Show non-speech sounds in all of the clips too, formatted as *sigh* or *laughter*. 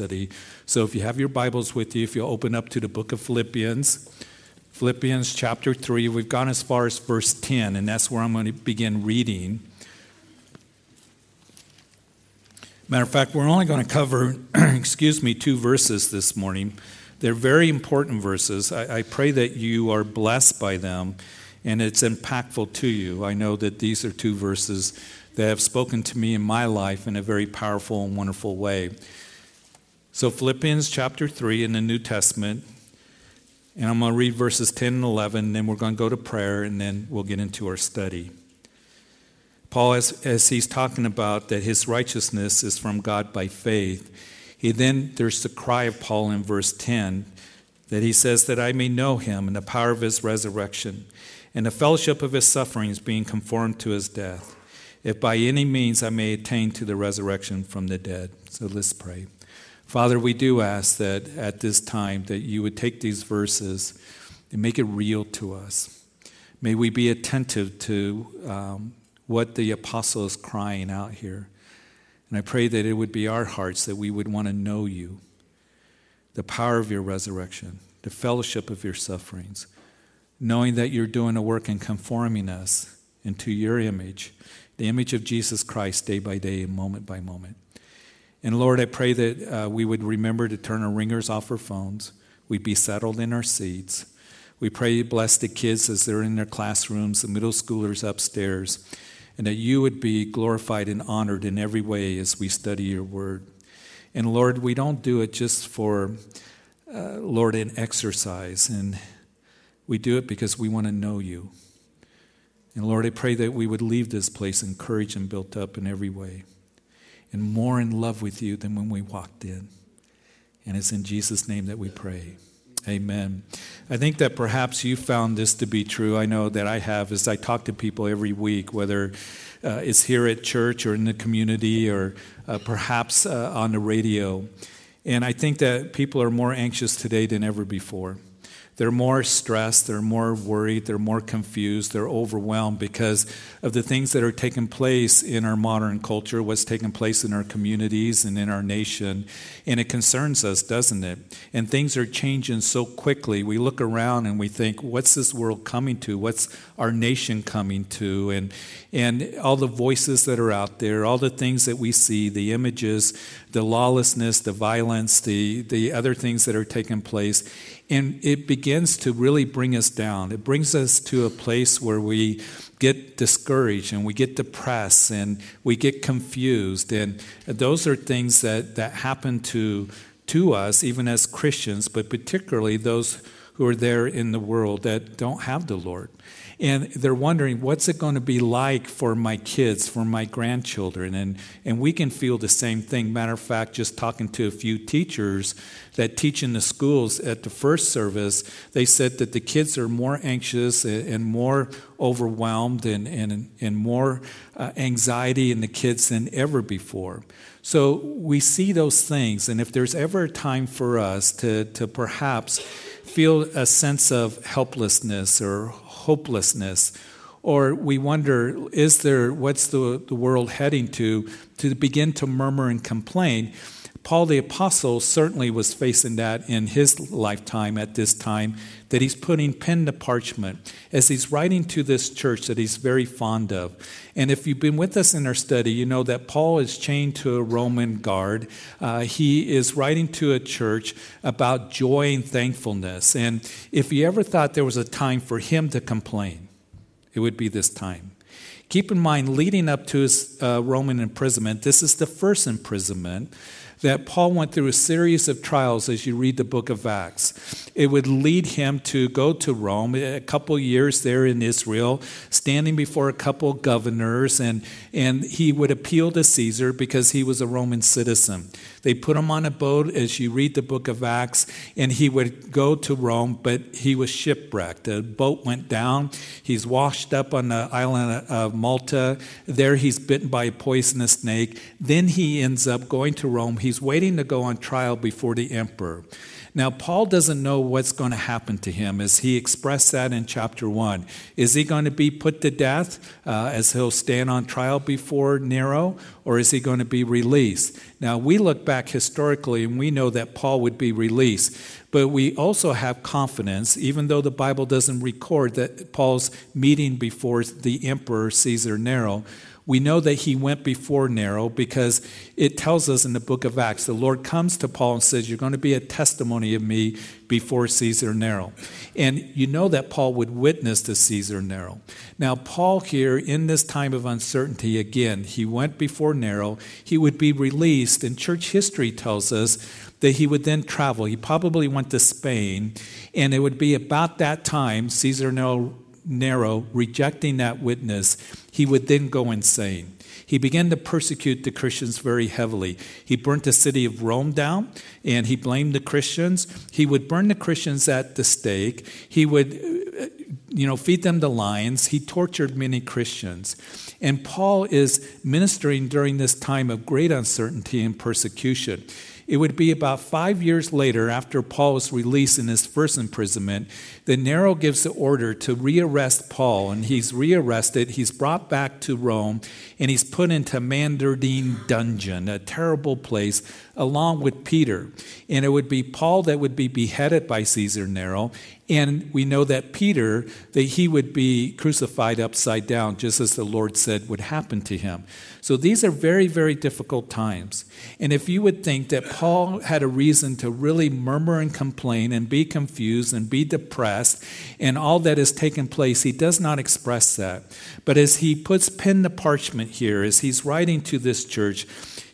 study. So if you have your Bibles with you, if you open up to the book of Philippians, Philippians chapter 3, we've gone as far as verse 10, and that's where I'm going to begin reading. Matter of fact, we're only going to cover, *clears throat* excuse me, two verses this morning. They're very important verses. I, I, pray that you are blessed by them and it's impactful to you. I know that these are two verses that have spoken to me in my life in a very powerful and wonderful way. So, Philippians chapter 3 in the New Testament, and I'm going to read verses 10 and 11, and then we're going to go to prayer, and then we'll get into our study. Paul, as, as he's talking about that his righteousness is from God by faith, he then, there's the cry of Paul in verse 10 that he says, That I may know him and the power of his resurrection and the fellowship of his sufferings, being conformed to his death, if by any means I may attain to the resurrection from the dead. So let's pray. Father, we do ask that at this time that you would take these verses and make it real to us. May we be attentive to um, what the apostle is crying out here. And I pray that it would be our hearts that we would want to know you, the power of your resurrection, the fellowship of your sufferings knowing that you're doing a work in conforming us into your image, the image of Jesus Christ, day by day and moment by moment. And Lord, I pray that uh, we would remember to turn our ringers off our phones. We'd be settled in our seats. We pray you bless the kids as they're in their classrooms, the middle schoolers upstairs, and that you would be glorified and honored in every way as we study your word. And Lord, we don't do it just for, uh, Lord, an exercise and we do it because we want to know you. And Lord, I pray that we would leave this place encouraged and built up in every way and more in love with you than when we walked in. And it's in Jesus' name that we pray. Amen. I think that perhaps you found this to be true. I know that I have as I talk to people every week, whether uh, it's here at church or in the community or uh, perhaps uh, on the radio. And I think that people are more anxious today than ever before. They're more stressed, they're more worried, they're more confused, they're overwhelmed because of the things that are taking place in our modern culture, what's taking place in our communities and in our nation. And it concerns us, doesn't it? And things are changing so quickly. We look around and we think, what's this world coming to? What's our nation coming to? And, and all the voices that are out there, all the things that we see, the images, the lawlessness, the violence, the, the other things that are taking place and it begins to really bring us down. It brings us to a place where we get discouraged and we get depressed and we get confused. And those are things that, that happen to, to us, even as Christians, but particularly those who are there in the world that don't have the Lord and they're wondering what's it going to be like for my kids, for my grandchildren, and and we can feel the same thing. Matter of fact, just talking to a few teachers that teach in the schools at the first service, they said that the kids are more anxious and more overwhelmed and and and more uh, anxiety in the kids than ever before. So we see those things, and if there's ever a time for us to to perhaps feel a sense of helplessness or hopelessness or we wonder is there what's the, the world heading to to begin to murmur and complain paul the apostle certainly was facing that in his lifetime at this time that he's putting pen to parchment as he's writing to this church that he's very fond of. And if you've been with us in our study you know that paul is chained to a roman guard. Uh, he is writing to a church about joy and thankfulness. And if you ever thought there was a time for him to complain it would be this time. Keep in mind, leading up to his uh, Roman imprisonment, this is the first imprisonment that Paul went through a series of trials as you read the book of Acts. It would lead him to go to Rome, a couple years there in Israel, standing before a couple governors, and, and he would appeal to Caesar because he was a Roman citizen. They put him on a boat as you read the book of Acts, and he would go to Rome, but he was shipwrecked. The boat went down. He's washed up on the island of Malta. There he's bitten by a poisonous snake. Then he ends up going to Rome. He's waiting to go on trial before the emperor. Now, Paul doesn't know what's going to happen to him as he expressed that in chapter 1. Is he going to be put to death uh, as he'll stand on trial before Nero, or is he going to be released? Now, we look back historically and we know that Paul would be released, but we also have confidence, even though the Bible doesn't record that Paul's meeting before the emperor Caesar Nero we know that he went before Nero because it tells us in the book of Acts the Lord comes to Paul and says, You're going to be a testimony of me before Caesar Nero. And you know that Paul would witness to Caesar Nero. Now, Paul, here in this time of uncertainty, again, he went before Nero. He would be released, and church history tells us that he would then travel. He probably went to Spain, and it would be about that time Caesar Nero Nero, rejecting that witness, he would then go insane. He began to persecute the Christians very heavily. He burnt the city of Rome down and he blamed the Christians. He would burn the Christians at the stake. He would uh, you know, feed them to lions. He tortured many Christians. And Paul is ministering during this time of great uncertainty and persecution. It would be about five years later, after Paul was released in his first imprisonment, that Nero gives the order to rearrest Paul, and he's rearrested. He's brought back to Rome, and he's put into Mamertine dungeon, a terrible place, along with Peter. And it would be Paul that would be beheaded by Caesar Nero, and we know that Peter, that he would be crucified upside down, just as the Lord said would happen to him. So these are very, very difficult times. And if you would think that Paul had a reason to really murmur and complain and be confused and be depressed and all that has taken place, he does not express that. But as he puts pen to parchment here, as he's writing to this church,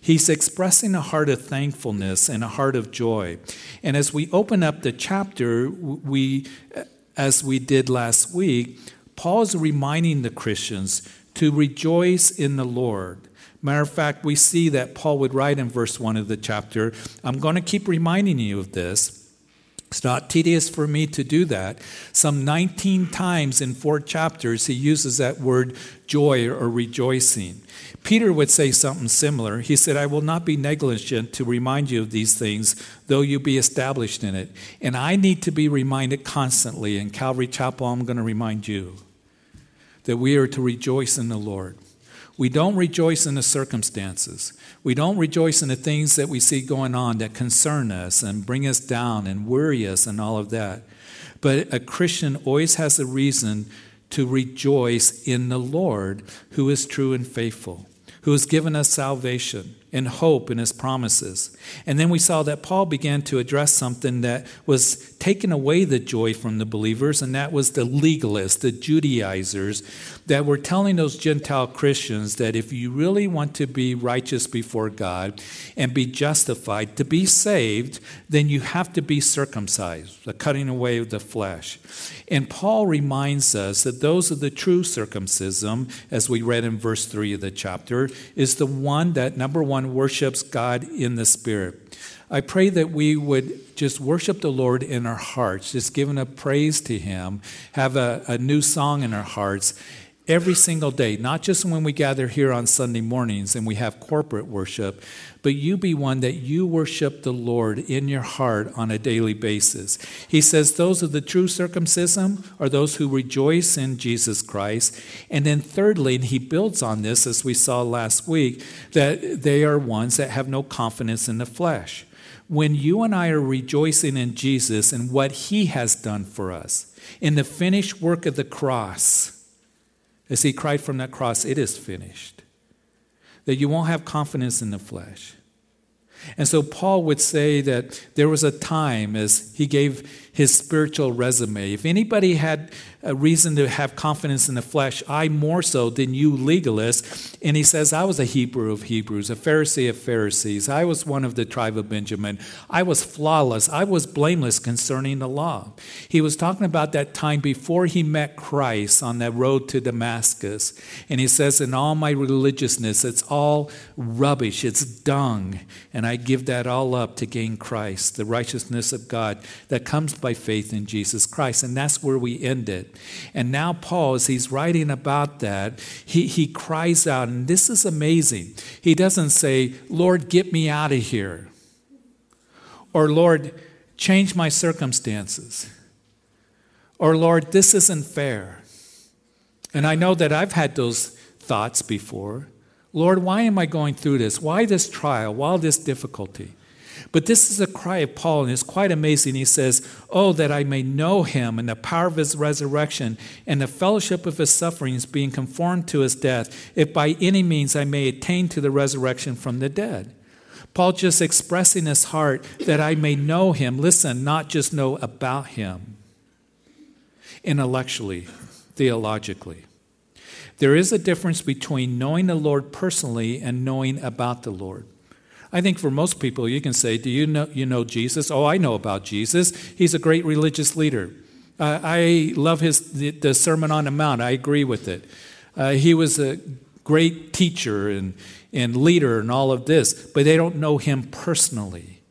He's expressing a heart of thankfulness and a heart of joy. And as we open up the chapter, we, uh, as we did last week, Paul is reminding the Christians to rejoice in the Lord. Matter of fact, we see that Paul would write in verse 1 of the chapter, I'm going to keep reminding you of this it's not tedious for me to do that. Some 19 times in four chapters, he uses that word joy or rejoicing. Peter would say something similar. He said, I will not be negligent to remind you of these things, though you be established in it. And I need to be reminded constantly. In Calvary Chapel, I'm going to remind you that we are to rejoice in the Lord. We don't rejoice in the circumstances. We don't rejoice in the things that we see going on that concern us and bring us down and worry us and all of that. But a Christian always has a reason to rejoice in the Lord who is true and faithful who has given us salvation and hope in his promises. And then we saw that Paul began to address something that was taking away the joy from the believers, and that was the legalists, the Judaizers, that were telling those Gentile Christians that if you really want to be righteous before God and be justified, to be saved, then you have to be circumcised, the cutting away of the flesh. And Paul reminds us that those of the true circumcision, as we read in verse 3 of the chapter, is the one that, number one, worships God in the Spirit. I pray that we would just worship the Lord in our hearts, just giving a praise to Him, have a, a new song in our hearts every single day, not just when we gather here on Sunday mornings and we have corporate worship, but you be one that you worship the Lord in your heart on a daily basis. He says, Those of the true circumcision are those who rejoice in Jesus Christ. And then, thirdly, and he builds on this as we saw last week, that they are ones that have no confidence in the flesh. When you and I are rejoicing in Jesus and what he has done for us, in the finished work of the cross, as he cried from that cross, It is finished. That you won't have confidence in the flesh. And so Paul would say that there was a time as he gave his spiritual resume. If anybody had a reason to have confidence in the flesh, I more so than you legalists. And he says, I was a Hebrew of Hebrews, a Pharisee of Pharisees. I was one of the tribe of Benjamin. I was flawless. I was blameless concerning the law. He was talking about that time before he met Christ on that road to Damascus. And he says, In all my religiousness, it's all rubbish, it's dung. And I give that all up to gain Christ, the righteousness of God that comes by faith in Jesus Christ. And that's where we ended. And now, Paul, as he's writing about that, he, he cries out, and this is amazing. He doesn't say, Lord, get me out of here. Or, Lord, change my circumstances. Or, Lord, this isn't fair. And I know that I've had those thoughts before. Lord, why am I going through this? Why this trial? Why this difficulty? But this is a cry of Paul, and it's quite amazing. He says, Oh, that I may know him and the power of his resurrection and the fellowship of his sufferings, being conformed to his death, if by any means I may attain to the resurrection from the dead. Paul just expressing his heart that I may know him. Listen, not just know about him intellectually, theologically. There is a difference between knowing the Lord personally and knowing about the Lord. I think for most people, you can say, Do you know, you know Jesus? Oh, I know about Jesus. He's a great religious leader. Uh, I love his, the, the, Sermon on the Mount. I agree with it. Uh, he was a great teacher and, and leader and all of this, but they don't know him personally.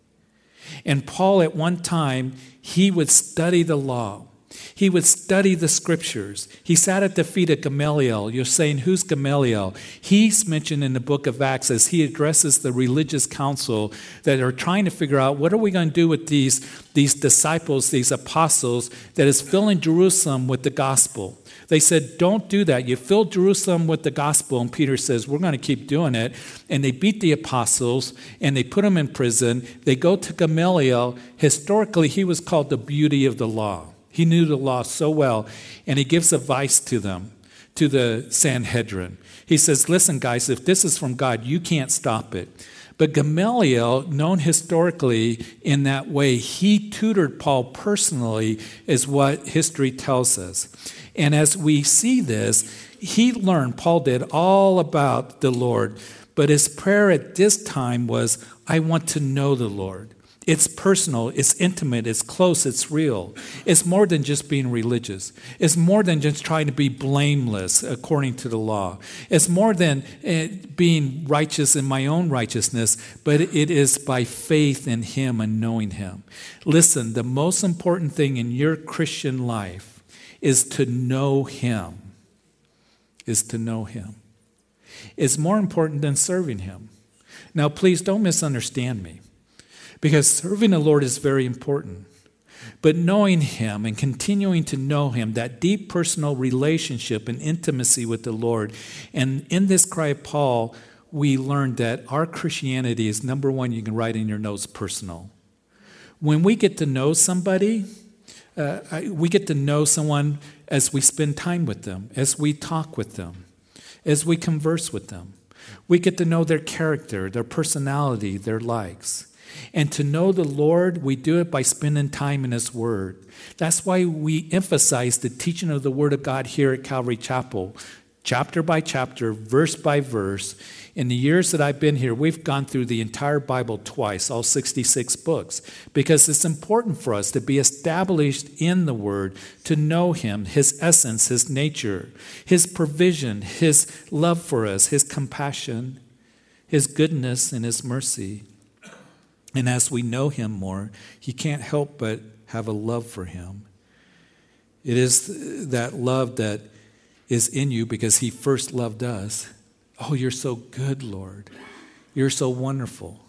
And Paul, at one time, he would study the law. He would study the scriptures. He sat at the feet of Gamaliel. You're saying, who's Gamaliel? He's mentioned in the book of Acts as he addresses the religious council that are trying to figure out what are we going to do with these, these disciples, these apostles that is filling Jerusalem with the gospel. They said, Don't do that. You fill Jerusalem with the gospel. And Peter says, We're going to keep doing it. And they beat the apostles and they put them in prison. They go to Gamaliel. Historically, he was called the beauty of the law. He knew the law so well, and he gives advice to them, to the Sanhedrin. He says, Listen, guys, if this is from God, you can't stop it. But Gamaliel, known historically in that way, he tutored Paul personally, is what history tells us. And as we see this, he learned, Paul did, all about the Lord. But his prayer at this time was, I want to know the Lord. It's personal, it's intimate, it's close, it's real. It's more than just being religious. It's more than just trying to be blameless according to the law. It's more than eh, being righteous in my own righteousness, but it is by faith in Him and knowing Him. Listen, the most important thing in your Christian life is to know Him. Is to know Him. It's more important than serving Him. Now, please don't misunderstand me. Because serving the Lord is very important. But knowing Him and continuing to know Him, that deep personal relationship and intimacy with the Lord. And in this cry of Paul, we learned that our Christianity is number one, you can write in your notes, personal. When we get to know somebody, uh, we get to know someone as we spend time with them, as we talk with them, as we converse with them. We get to know their character, their personality, their likes. And to know the Lord, we do it by spending time in His Word. That's why we emphasize the teaching of the Word of God here at Calvary Chapel, chapter by chapter, verse by verse. In the years that I've been here, we've gone through the entire Bible twice, all 66 books, because it's important for us to be established in the Word, to know Him, His essence, His nature, His provision, His love for us, His compassion, His goodness, and His mercy. And as we know him more, he can't help but have a love for him. It is that love that is in you because he first loved us. Oh, you're so good, Lord. You're so wonderful.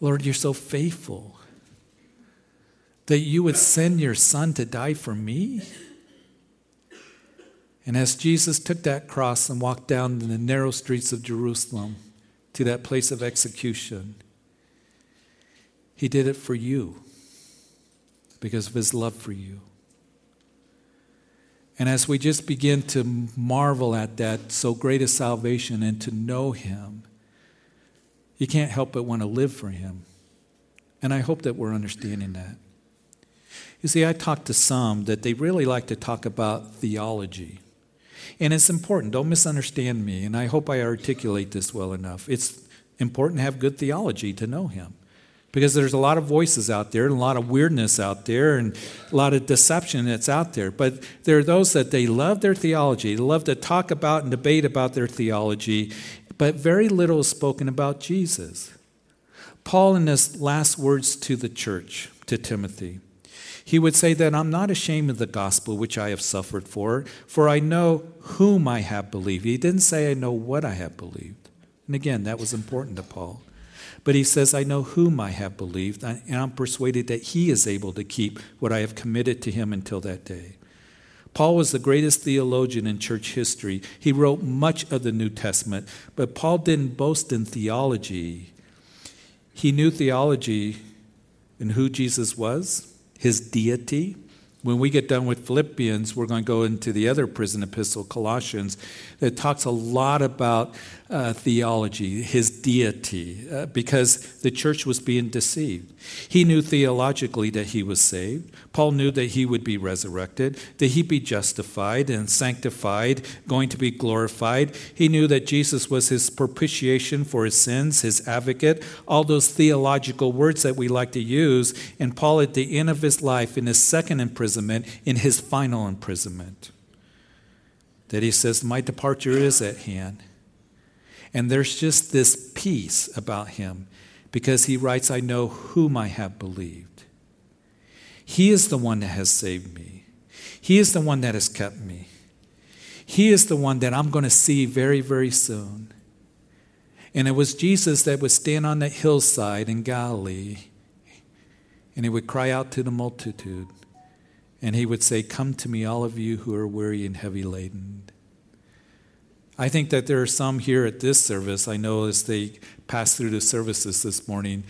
Lord, you're so faithful that you would send your son to die for me. And as Jesus took that cross and walked down the narrow streets of Jerusalem to that place of execution, he did it for you because of his love for you. And as we just begin to marvel at that so great a salvation and to know him, you can't help but want to live for him. And I hope that we're understanding that. You see, I talk to some that they really like to talk about theology. And it's important. Don't misunderstand me. And I hope I articulate this well enough. It's important to have good theology to know him because there's a lot of voices out there and a lot of weirdness out there and a lot of deception that's out there. But there are those that they love their theology, they love to talk about and debate about their theology, but very little is spoken about Jesus. Paul, in his last words to the church, to Timothy, he would say that I'm not ashamed of the gospel which I have suffered for, for I know whom I have believed. He didn't say I know what I have believed. And again, that was important to Paul. But he says, I know whom I have believed, and I'm persuaded that he is able to keep what I have committed to him until that day. Paul was the greatest theologian in church history. He wrote much of the New Testament, but Paul didn't boast in theology. He knew theology and who Jesus was, his deity, when we get done with Philippians, we're going to go into the other prison epistle, Colossians, that talks a lot about uh, theology, his deity, uh, because the church was being deceived. He knew theologically that he was saved. Paul knew that he would be resurrected, that he'd be justified and sanctified, going to be glorified. He knew that Jesus was his propitiation for his sins, his advocate, all those theological words that we like to use. And Paul, at the end of his life, in his second imprisonment, in his final imprisonment, that he says, My departure is at hand. And there's just this peace about him because he writes, I know whom I have believed. He is the one that has saved me, He is the one that has kept me. He is the one that I'm going to see very, very soon. And it was Jesus that would stand on that hillside in Galilee and he would cry out to the multitude and he would say, Come to me, all of you who are weary and heavy laden. I think that there are some here at this service, I know as they pass through the services this morning,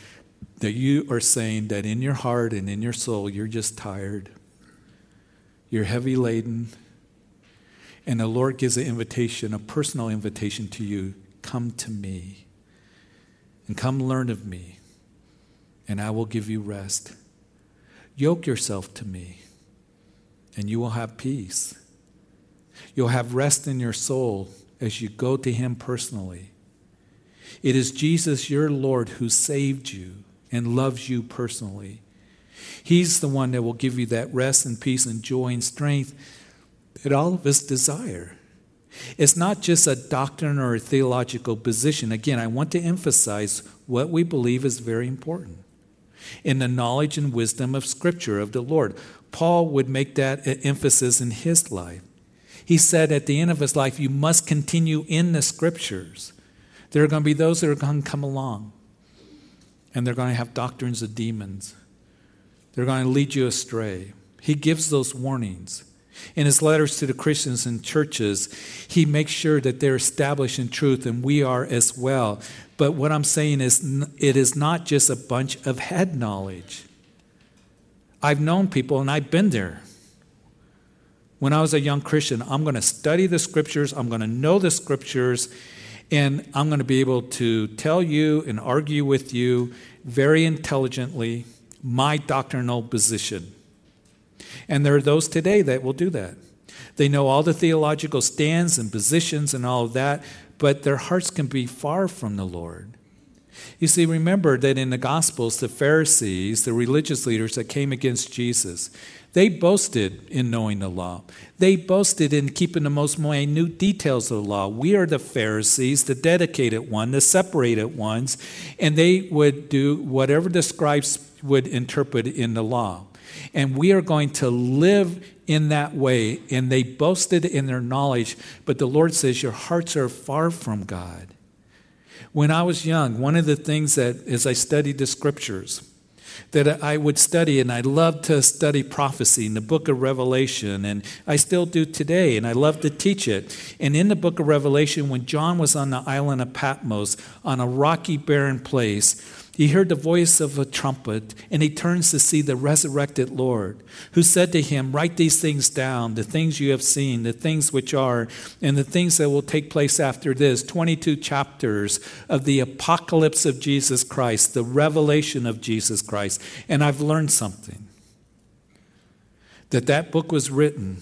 that you are saying that in your heart and in your soul, you're just tired. You're heavy laden. And the Lord gives an invitation, a personal invitation to you come to me and come learn of me, and I will give you rest. Yoke yourself to me, and you will have peace. You'll have rest in your soul as you go to Him personally. It is Jesus, your Lord, who saved you and loves you personally. He's the one that will give you that rest and peace and joy and strength that all of us desire. It's not just a doctrine or a theological position. Again, I want to emphasize what we believe is very important in the knowledge and wisdom of Scripture of the Lord. Paul would make that an emphasis in his life. He said at the end of his life, You must continue in the scriptures. There are going to be those that are going to come along, and they're going to have doctrines of demons. They're going to lead you astray. He gives those warnings. In his letters to the Christians and churches, he makes sure that they're established in truth, and we are as well. But what I'm saying is, it is not just a bunch of head knowledge. I've known people, and I've been there when I was a young Christian, I'm going to study the scriptures, I'm going to know the scriptures, and I'm going to be able to tell you and argue with you very intelligently my doctrinal position. And there are those today that will do that. They know all the theological stands and positions and all of that, but their hearts can be far from the Lord. You see, remember that in the Gospels, the Pharisees, the religious leaders that came against Jesus, they boasted in knowing the law. They boasted in keeping the most minute details of the law. We are the Pharisees, the dedicated one, the separated ones, and they would do whatever the scribes would interpret in the law. And we are going to live in that way. And they boasted in their knowledge, but the Lord says, Your hearts are far from God. When I was young, one of the things that, as I studied the scriptures, that I would study, and I loved to study prophecy in the book of Revelation, and I still do today, and I love to teach it. And in the book of Revelation, when John was on the island of Patmos, on a rocky, barren place, he heard the voice of a trumpet, and he turns to see the resurrected Lord, who said to him, Write these things down, the things you have seen, the things which are, and the things that will take place after this. 22 chapters of the apocalypse of Jesus Christ, the revelation of Jesus Christ. And I've learned something that that book was written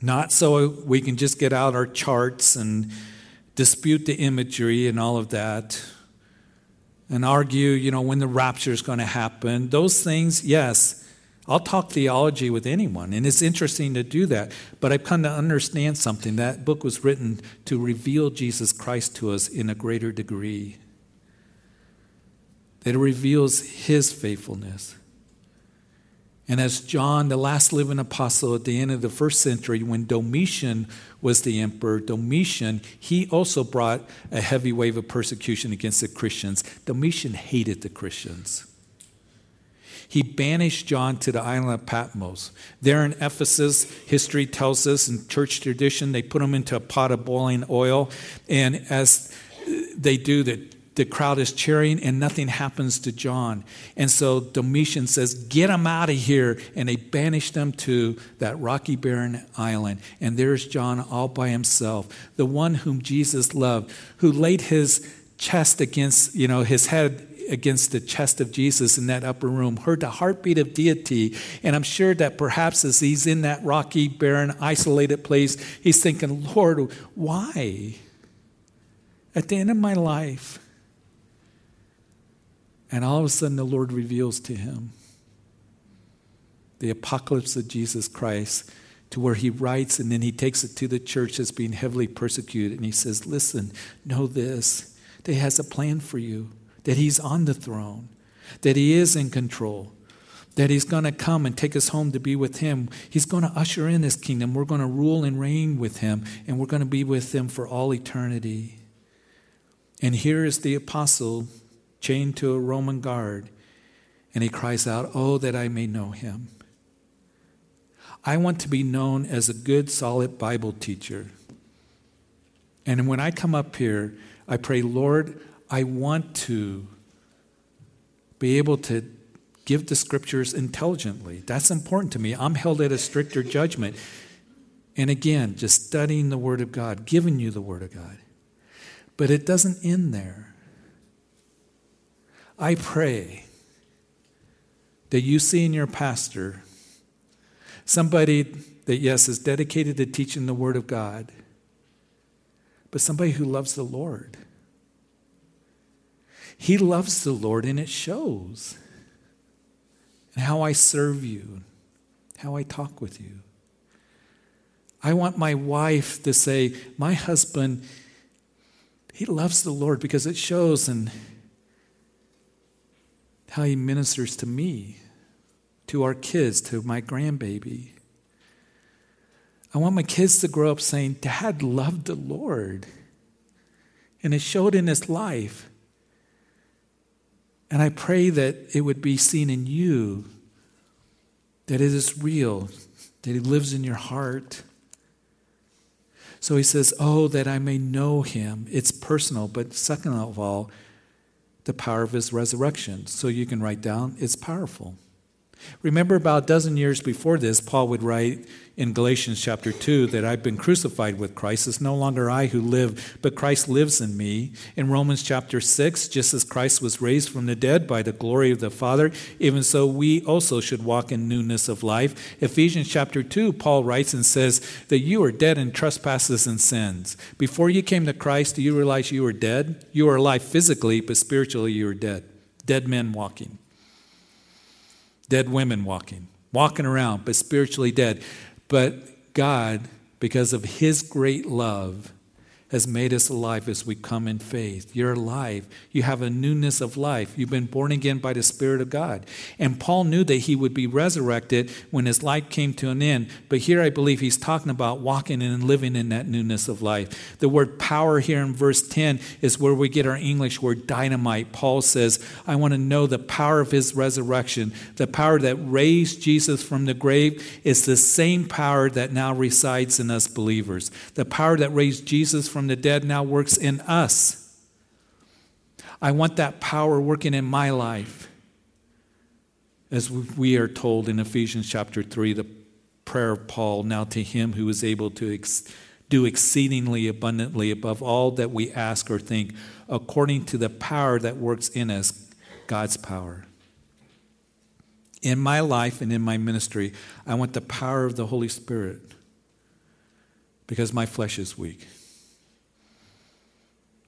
not so we can just get out our charts and dispute the imagery and all of that and argue, you know, when the rapture is going to happen. Those things, yes, I'll talk theology with anyone, and it's interesting to do that. But I've come to understand something. That book was written to reveal Jesus Christ to us in a greater degree. That it reveals his faithfulness. And as John, the last living apostle at the end of the first century, when Domitian was the emperor, Domitian, he also brought a heavy wave of persecution against the Christians. Domitian hated the Christians. He banished John to the island of Patmos. There in Ephesus, history tells us, in church tradition, they put him into a pot of boiling oil. And as they do, the the crowd is cheering and nothing happens to John. And so Domitian says, Get him out of here. And they banish them to that rocky, barren island. And there's John all by himself, the one whom Jesus loved, who laid his chest against, you know, his head against the chest of Jesus in that upper room, heard the heartbeat of deity. And I'm sure that perhaps as he's in that rocky, barren, isolated place, he's thinking, Lord, why? At the end of my life, and all of a sudden, the Lord reveals to him the apocalypse of Jesus Christ to where he writes and then he takes it to the church that's being heavily persecuted. And he says, Listen, know this, that he has a plan for you, that he's on the throne, that he is in control. That he's going to come and take us home to be with him. He's going to usher in his kingdom. We're going to rule and reign with him, and we're going to be with him for all eternity. And here is the apostle chained to a Roman guard, and he cries out, Oh, that I may know him. I want to be known as a good, solid Bible teacher. And when I come up here, I pray, Lord, I want to be able to give the scriptures intelligently. That's important to me. I'm held at a stricter judgment. And again, just studying the Word of God, giving you the Word of God. But it doesn't end there. I pray that you see in your pastor somebody that, yes, is dedicated to teaching the Word of God, but somebody who loves the Lord. He loves the Lord, and it shows. And how I serve you, how I talk with you. I want my wife to say, My husband, he loves the Lord because it shows and how he ministers to me, to our kids, to my grandbaby. I want my kids to grow up saying, Dad loved the Lord. And it showed in his life. And I pray that it would be seen in you that it is real, that he lives in your heart. So he says, Oh, that I may know him. It's personal, but second of all, the power of his resurrection. So you can write down, it's powerful. Remember, about a dozen years before this, Paul would write in Galatians chapter 2 that I've been crucified with Christ. It's no longer I who live, but Christ lives in me. In Romans chapter 6, just as Christ was raised from the dead by the glory of the Father, even so we also should walk in newness of life. Ephesians chapter 2, Paul writes and says that you are dead in trespasses and sins. Before you came to Christ, do you realize you were dead? You were alive physically, but spiritually you were dead. Dead men walking dead women walking, walking around, but spiritually dead. But God, because of His great love, has made us alive as we come in faith. You're alive. You have a newness of life. You've been born again by the Spirit of God. And Paul knew that he would be resurrected when his life came to an end. But here I believe he's talking about walking and living in that newness of life. The word power here in verse 10 is where we get our English word dynamite. Paul says, I want to know the power of his resurrection. The power that raised Jesus from the grave is the same power that now resides in us believers. The power that raised Jesus from the dead now works in us. I want that power working in my life. As we are told in Ephesians chapter 3, the prayer of Paul, now to him who is able to ex- do exceedingly abundantly above all that we ask or think, according to the power that works in us, God's power. In my life and in my ministry, I want the power of the Holy Spirit because my flesh is weak.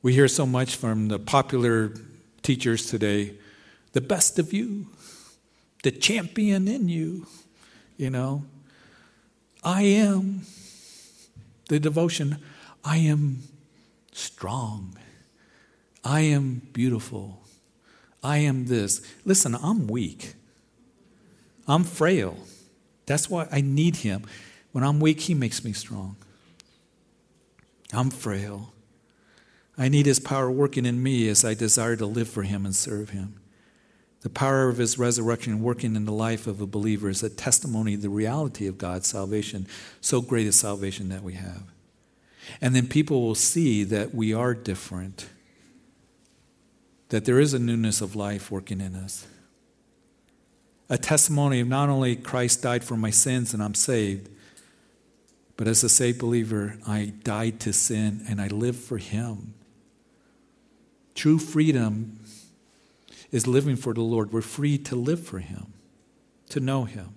We hear so much from the popular teachers today the best of you, the champion in you, you know. I am the devotion. I am strong. I am beautiful. I am this. Listen, I'm weak. I'm frail. That's why I need Him. When I'm weak, He makes me strong. I'm frail. I need His power working in me as I desire to live for Him and serve Him. The power of His resurrection working in the life of a believer is a testimony of the reality of God's salvation, so great a salvation that we have. And then people will see that we are different, that there is a newness of life working in us. A testimony of not only Christ died for my sins and I'm saved, but as a saved believer, I died to sin and I live for Him. True freedom is living for the Lord. We're free to live for Him, to know Him.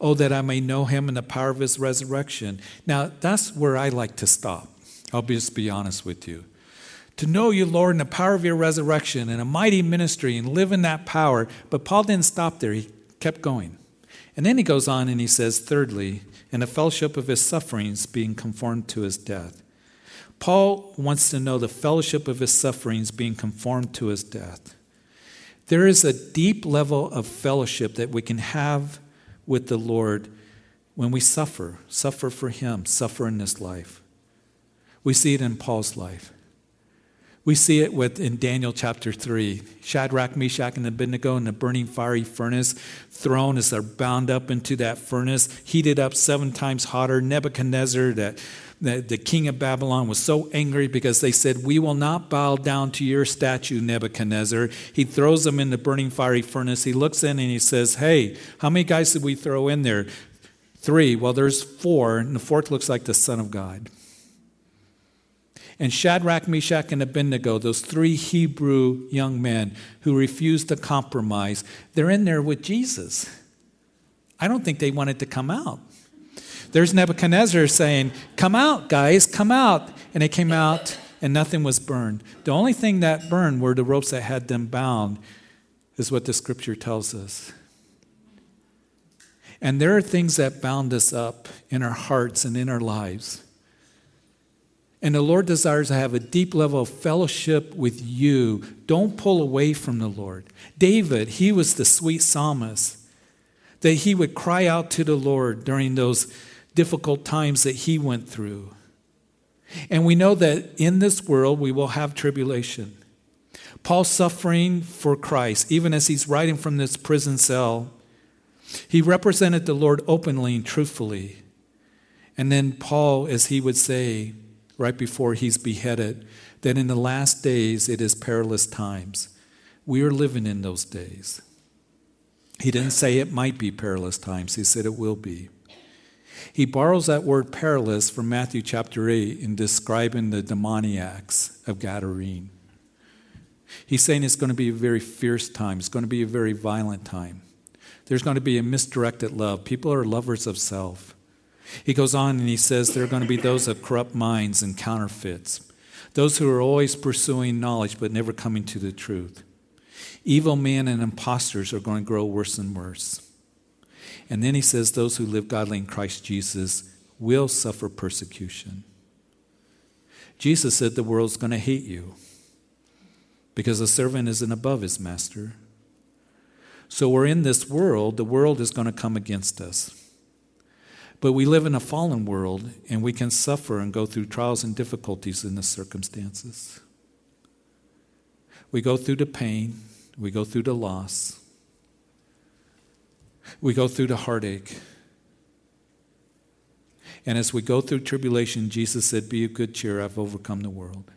Oh, that I may know Him in the power of His resurrection. Now, that's where I like to stop. I'll just be honest with you. To know you, Lord, in the power of your resurrection and a mighty ministry and live in that power. But Paul didn't stop there, he kept going. And then he goes on and he says, thirdly, in the fellowship of his sufferings, being conformed to his death. Paul wants to know the fellowship of his sufferings being conformed to his death. There is a deep level of fellowship that we can have with the Lord when we suffer, suffer for him, suffer in this life. We see it in Paul's life. We see it with in Daniel chapter 3. Shadrach, Meshach, and Abednego in the burning fiery furnace, thrown as they're bound up into that furnace, heated up seven times hotter. Nebuchadnezzar, that the, the king of Babylon, was so angry because they said, We will not bow down to your statue, Nebuchadnezzar. He throws them in the burning fiery furnace. He looks in and he says, Hey, how many guys did we throw in there? Three. Well, there's four, and the fourth looks like the Son of God. And Shadrach, Meshach, and Abednego, those three Hebrew young men who refused to compromise, they're in there with Jesus. I don't think they wanted to come out. There's Nebuchadnezzar saying, Come out, guys, come out. And they came out, and nothing was burned. The only thing that burned were the ropes that had them bound, is what the scripture tells us. And there are things that bound us up in our hearts and in our lives. And the Lord desires to have a deep level of fellowship with you. Don't pull away from the Lord. David, he was the sweet psalmist, that he would cry out to the Lord during those difficult times that he went through. And we know that in this world we will have tribulation. Paul suffering for Christ, even as he's writing from this prison cell, he represented the Lord openly and truthfully. And then Paul, as he would say, right before he's beheaded, that in the last days it is perilous times. We are living in those days. He didn't say it might be perilous times, he said it will be. He borrows that word perilous from Matthew chapter 8 in describing the demoniacs of Gadarene. He's saying it's going to be a very fierce time, it's going to be a very violent time. There's going to be a misdirected love. People are lovers of self. He goes on and he says there are going to be those of corrupt minds and counterfeits, those who are always pursuing knowledge but never coming to the truth. Evil men and impostors are going to grow worse and worse. And then he says those who live godly in Christ Jesus will suffer persecution. Jesus said the world's going to hate you because a servant isn't above his master. So we're in this world, the world is going to come against us. But we live in a fallen world and we can suffer and go through trials and difficulties in the circumstances. We go through the pain, we go through the loss, we go through the heartache. And as we go through tribulation, Jesus said, Be of good cheer, I've overcome the world.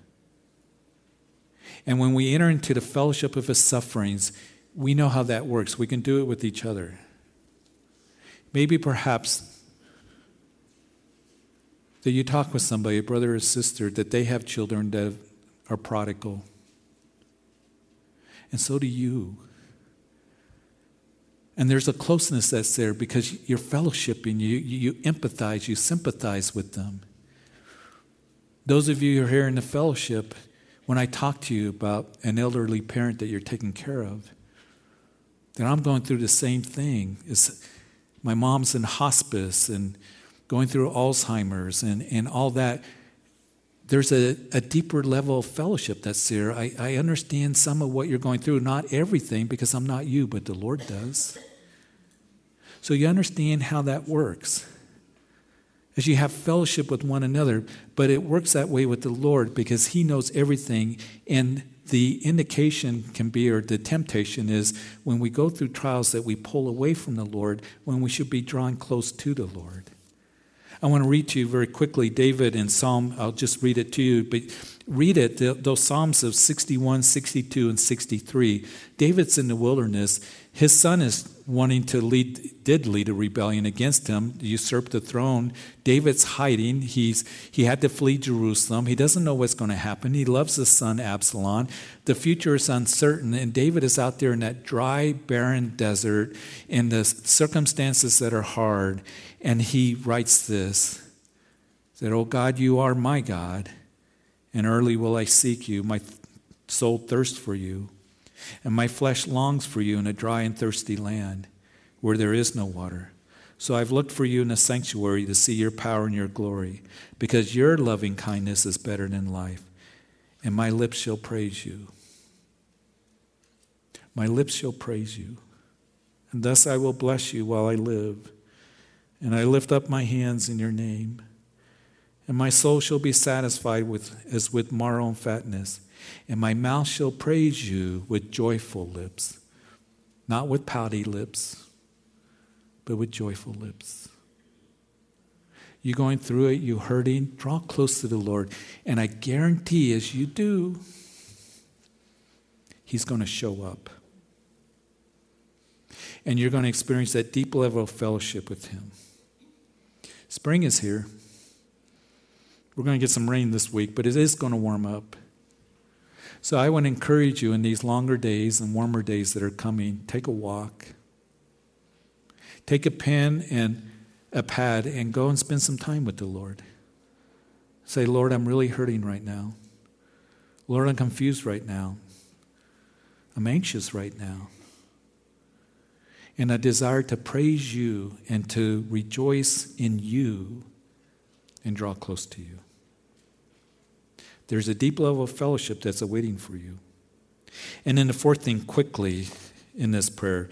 And when we enter into the fellowship of his sufferings, we know how that works. We can do it with each other. Maybe perhaps that you talk with somebody, a brother or sister, that they have children that are prodigal. And so do you. And there's a closeness that's there because you're fellowshipping, you, you empathize, you sympathize with them. Those of you who are here in the fellowship, when I talk to you about an elderly parent that you're taking care of, then I'm going through the same thing. It's, my mom's in hospice and going through Alzheimer's and, and all that, there's a, a deeper level of fellowship that's there. I, I understand some of what you're going through, not everything, because I'm not you, but the Lord does. So you understand how that works. As you have fellowship with one another, but it works that way with the Lord because He knows everything. And the indication can be, or the temptation is, when we go through trials that we pull away from the Lord when we should be drawn close to the Lord. I want to read to you very quickly David in Psalm, I'll just read it to you, but read it, those Psalms of 61, 62, and 63. David's in the wilderness. His son is wanting to lead, did lead a rebellion against him, usurp the throne. David's hiding. He's, he had to flee Jerusalem. He doesn't know what's going to happen. He loves his son Absalom. The future is uncertain, and David is out there in that dry, barren desert in the circumstances that are hard. And he writes this that, Oh God, you are my God, and early will I seek you. My soul thirsts for you. And my flesh longs for you in a dry and thirsty land where there is no water. So I've looked for you in a sanctuary to see your power and your glory, because your loving kindness is better than life, and my lips shall praise you. My lips shall praise you, and thus I will bless you while I live, and I lift up my hands in your name. And my soul shall be satisfied with, as with marrow and fatness and my mouth shall praise you with joyful lips, not with pouty lips, but with joyful lips. You going through it, you hurting, draw close to the Lord. And I guarantee as you do, He's going to show up. And you're going to experience that deep level of fellowship with Him. Spring is here. We're going to get some rain this week, but it is going to warm up. So I want to encourage you in these longer days and warmer days that are coming, take a walk. Take a pen and a pad and go and spend some time with the Lord. Say, Lord, I'm really hurting right now. Lord, I'm confused right now. I'm anxious right now. And I desire to praise you and to rejoice in you and draw close to you. There's a deep level of fellowship that's awaiting for you. And then the fourth thing, quickly in this prayer,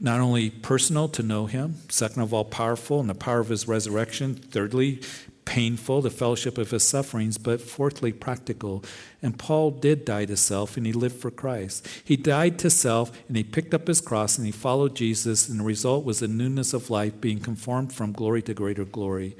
not only personal to know Him, second of all, powerful in the power of His resurrection, thirdly, painful, the fellowship of His sufferings, but fourthly, practical. And Paul did die to self and he lived for Christ. He died to self and he picked up his cross and he followed Jesus, and the result was a newness of life, being conformed from glory to greater glory.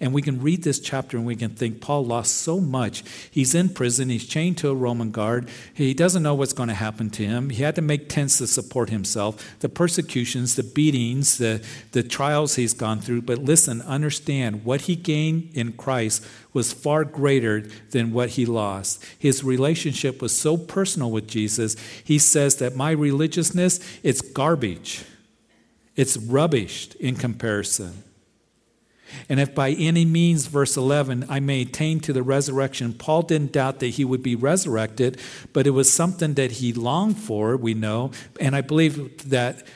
And we can read this chapter and we can think Paul lost so much. He's in prison, he's chained to a Roman guard, he doesn't know what's going to happen to him. He had to make tents to support himself, the persecutions, the beatings, the, the trials he's gone through. But listen, understand what he gained in Christ was far greater than what he lost. His relationship was so personal with Jesus, he says that my religiousness, it's garbage. It's rubbish in comparison. And if by any means, verse 11, I may attain to the resurrection, Paul didn't doubt that he would be resurrected, but it was something that he longed for, we know. And I believe that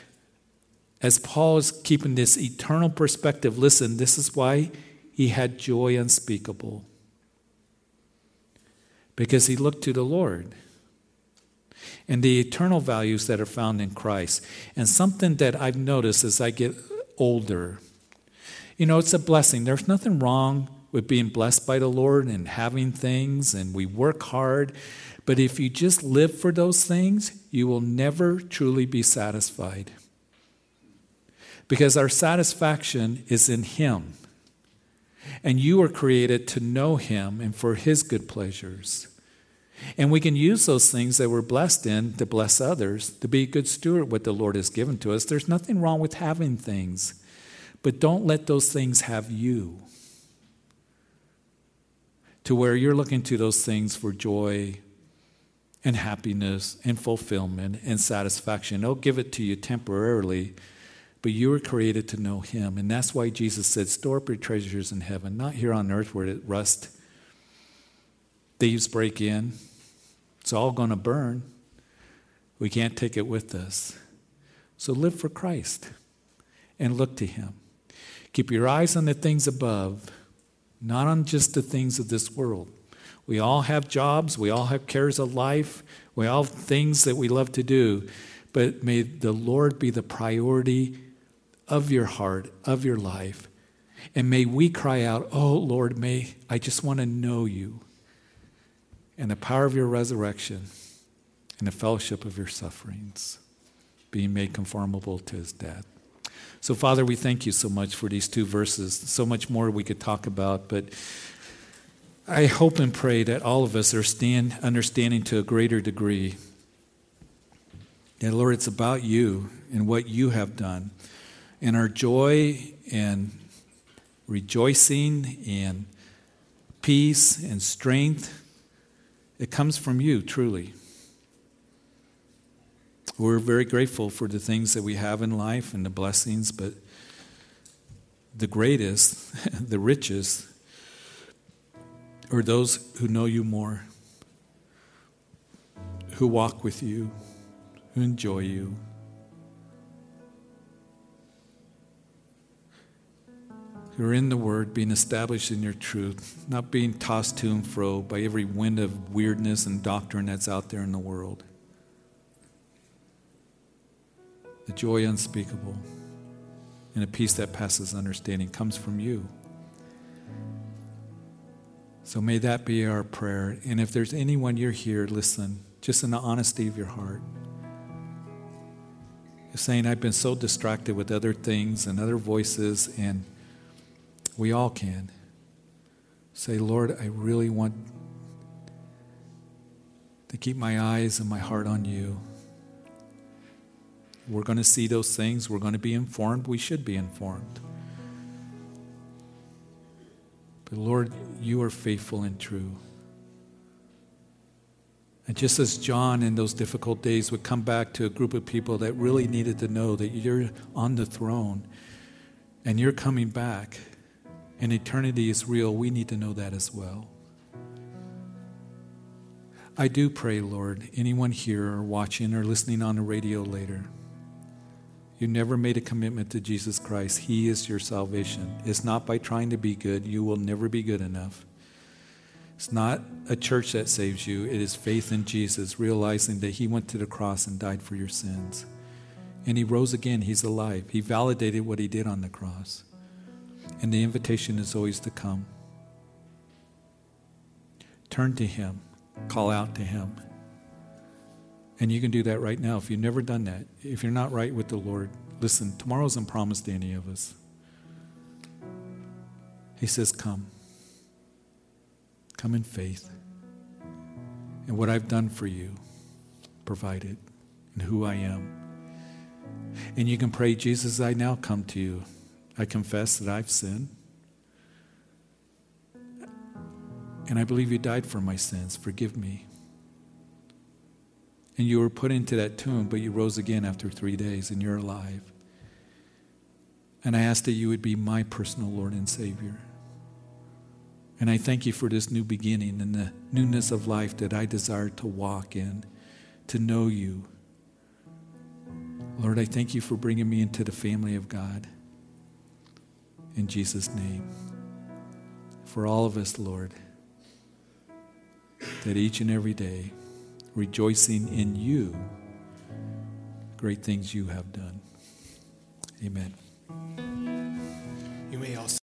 as Paul is keeping this eternal perspective, listen, this is why he had joy unspeakable. Because he looked to the Lord and the eternal values that are found in Christ. And something that I've noticed as I get older, you know, it's a blessing. There's nothing wrong with being blessed by the Lord and having things, and we work hard. But if you just live for those things, you will never truly be satisfied. Because our satisfaction is in Him. And you were created to know Him and for His good pleasures. And we can use those things that we're blessed in to bless others, to be a good steward what the Lord has given to us. There's nothing wrong with having things. But don't let those things have you to where you're looking to those things for joy and happiness and fulfillment and satisfaction. They'll give it to you temporarily, but you were created to know Him. And that's why Jesus said, Store up your treasures in heaven, not here on earth where it rust. Thieves break in. It's all going to burn. We can't take it with us. So live for Christ and look to Him. Keep your eyes on the things above, not on just the things of this world. We all have jobs, we all have cares of life, we all have things that we love to do, but may the Lord be the priority of your heart, of your life. And may we cry out, Oh Lord, may I just want to know you and the power of your resurrection and the fellowship of your sufferings, being made conformable to his death. So, Father, we thank you so much for these two verses. So much more we could talk about, but I hope and pray that all of us are stand, understanding to a greater degree that, Lord, it's about you and what you have done. And our joy and rejoicing and peace and strength, it comes from you, truly. We're very grateful for the things that we have in life and the blessings, but the greatest, *laughs* the richest, are those who know you more, who walk with you, who enjoy you. You're in the Word, being established in your truth, not being tossed to and fro by every wind of weirdness and doctrine that's out there in the world. The joy unspeakable and a peace that passes understanding comes from you. So may that be our prayer. And if there's anyone you're here, listen, just in the honesty of your heart. You're saying, I've been so distracted with other things and other voices, and we all can. Say, Lord, I really want to keep my eyes and my heart on you. We're going to see those things. We're going to be informed. We should be informed. But Lord, you are faithful and true. And just as John in those difficult days would come back to a group of people that really needed to know that you're on the throne and you're coming back and eternity is real, we need to know that as well. I do pray, Lord, anyone here or watching or listening on the radio later you never made a commitment to Jesus Christ. He is your salvation. It's not by trying to be good. You will never be good enough. It's not a church that saves you. It is faith in Jesus, realizing that He went to the cross and died for your sins. And He rose again. He's alive. He validated what He did on the cross. And the invitation is always to come. Turn to Him, call out to Him. And you can do that right now. If you've never done that, if you're not right with the Lord, listen, tomorrow isn't promised to any of us. He says, Come. Come in faith. And what I've done for you, provided, and who I am. And you can pray, Jesus, I now come to you. I confess that I've sinned. And I believe you died for my sins. Forgive me. And you were put into that tomb, but you rose again after three days and you're alive. And I ask that you would be my personal Lord and Savior. And I thank you for this new beginning and the newness of life that I desire to walk in, to know you. Lord, I thank you for bringing me into the family of God. In Jesus' name. For all of us, Lord, that each and every day, rejoicing in you, great things you have done. Amen. You may also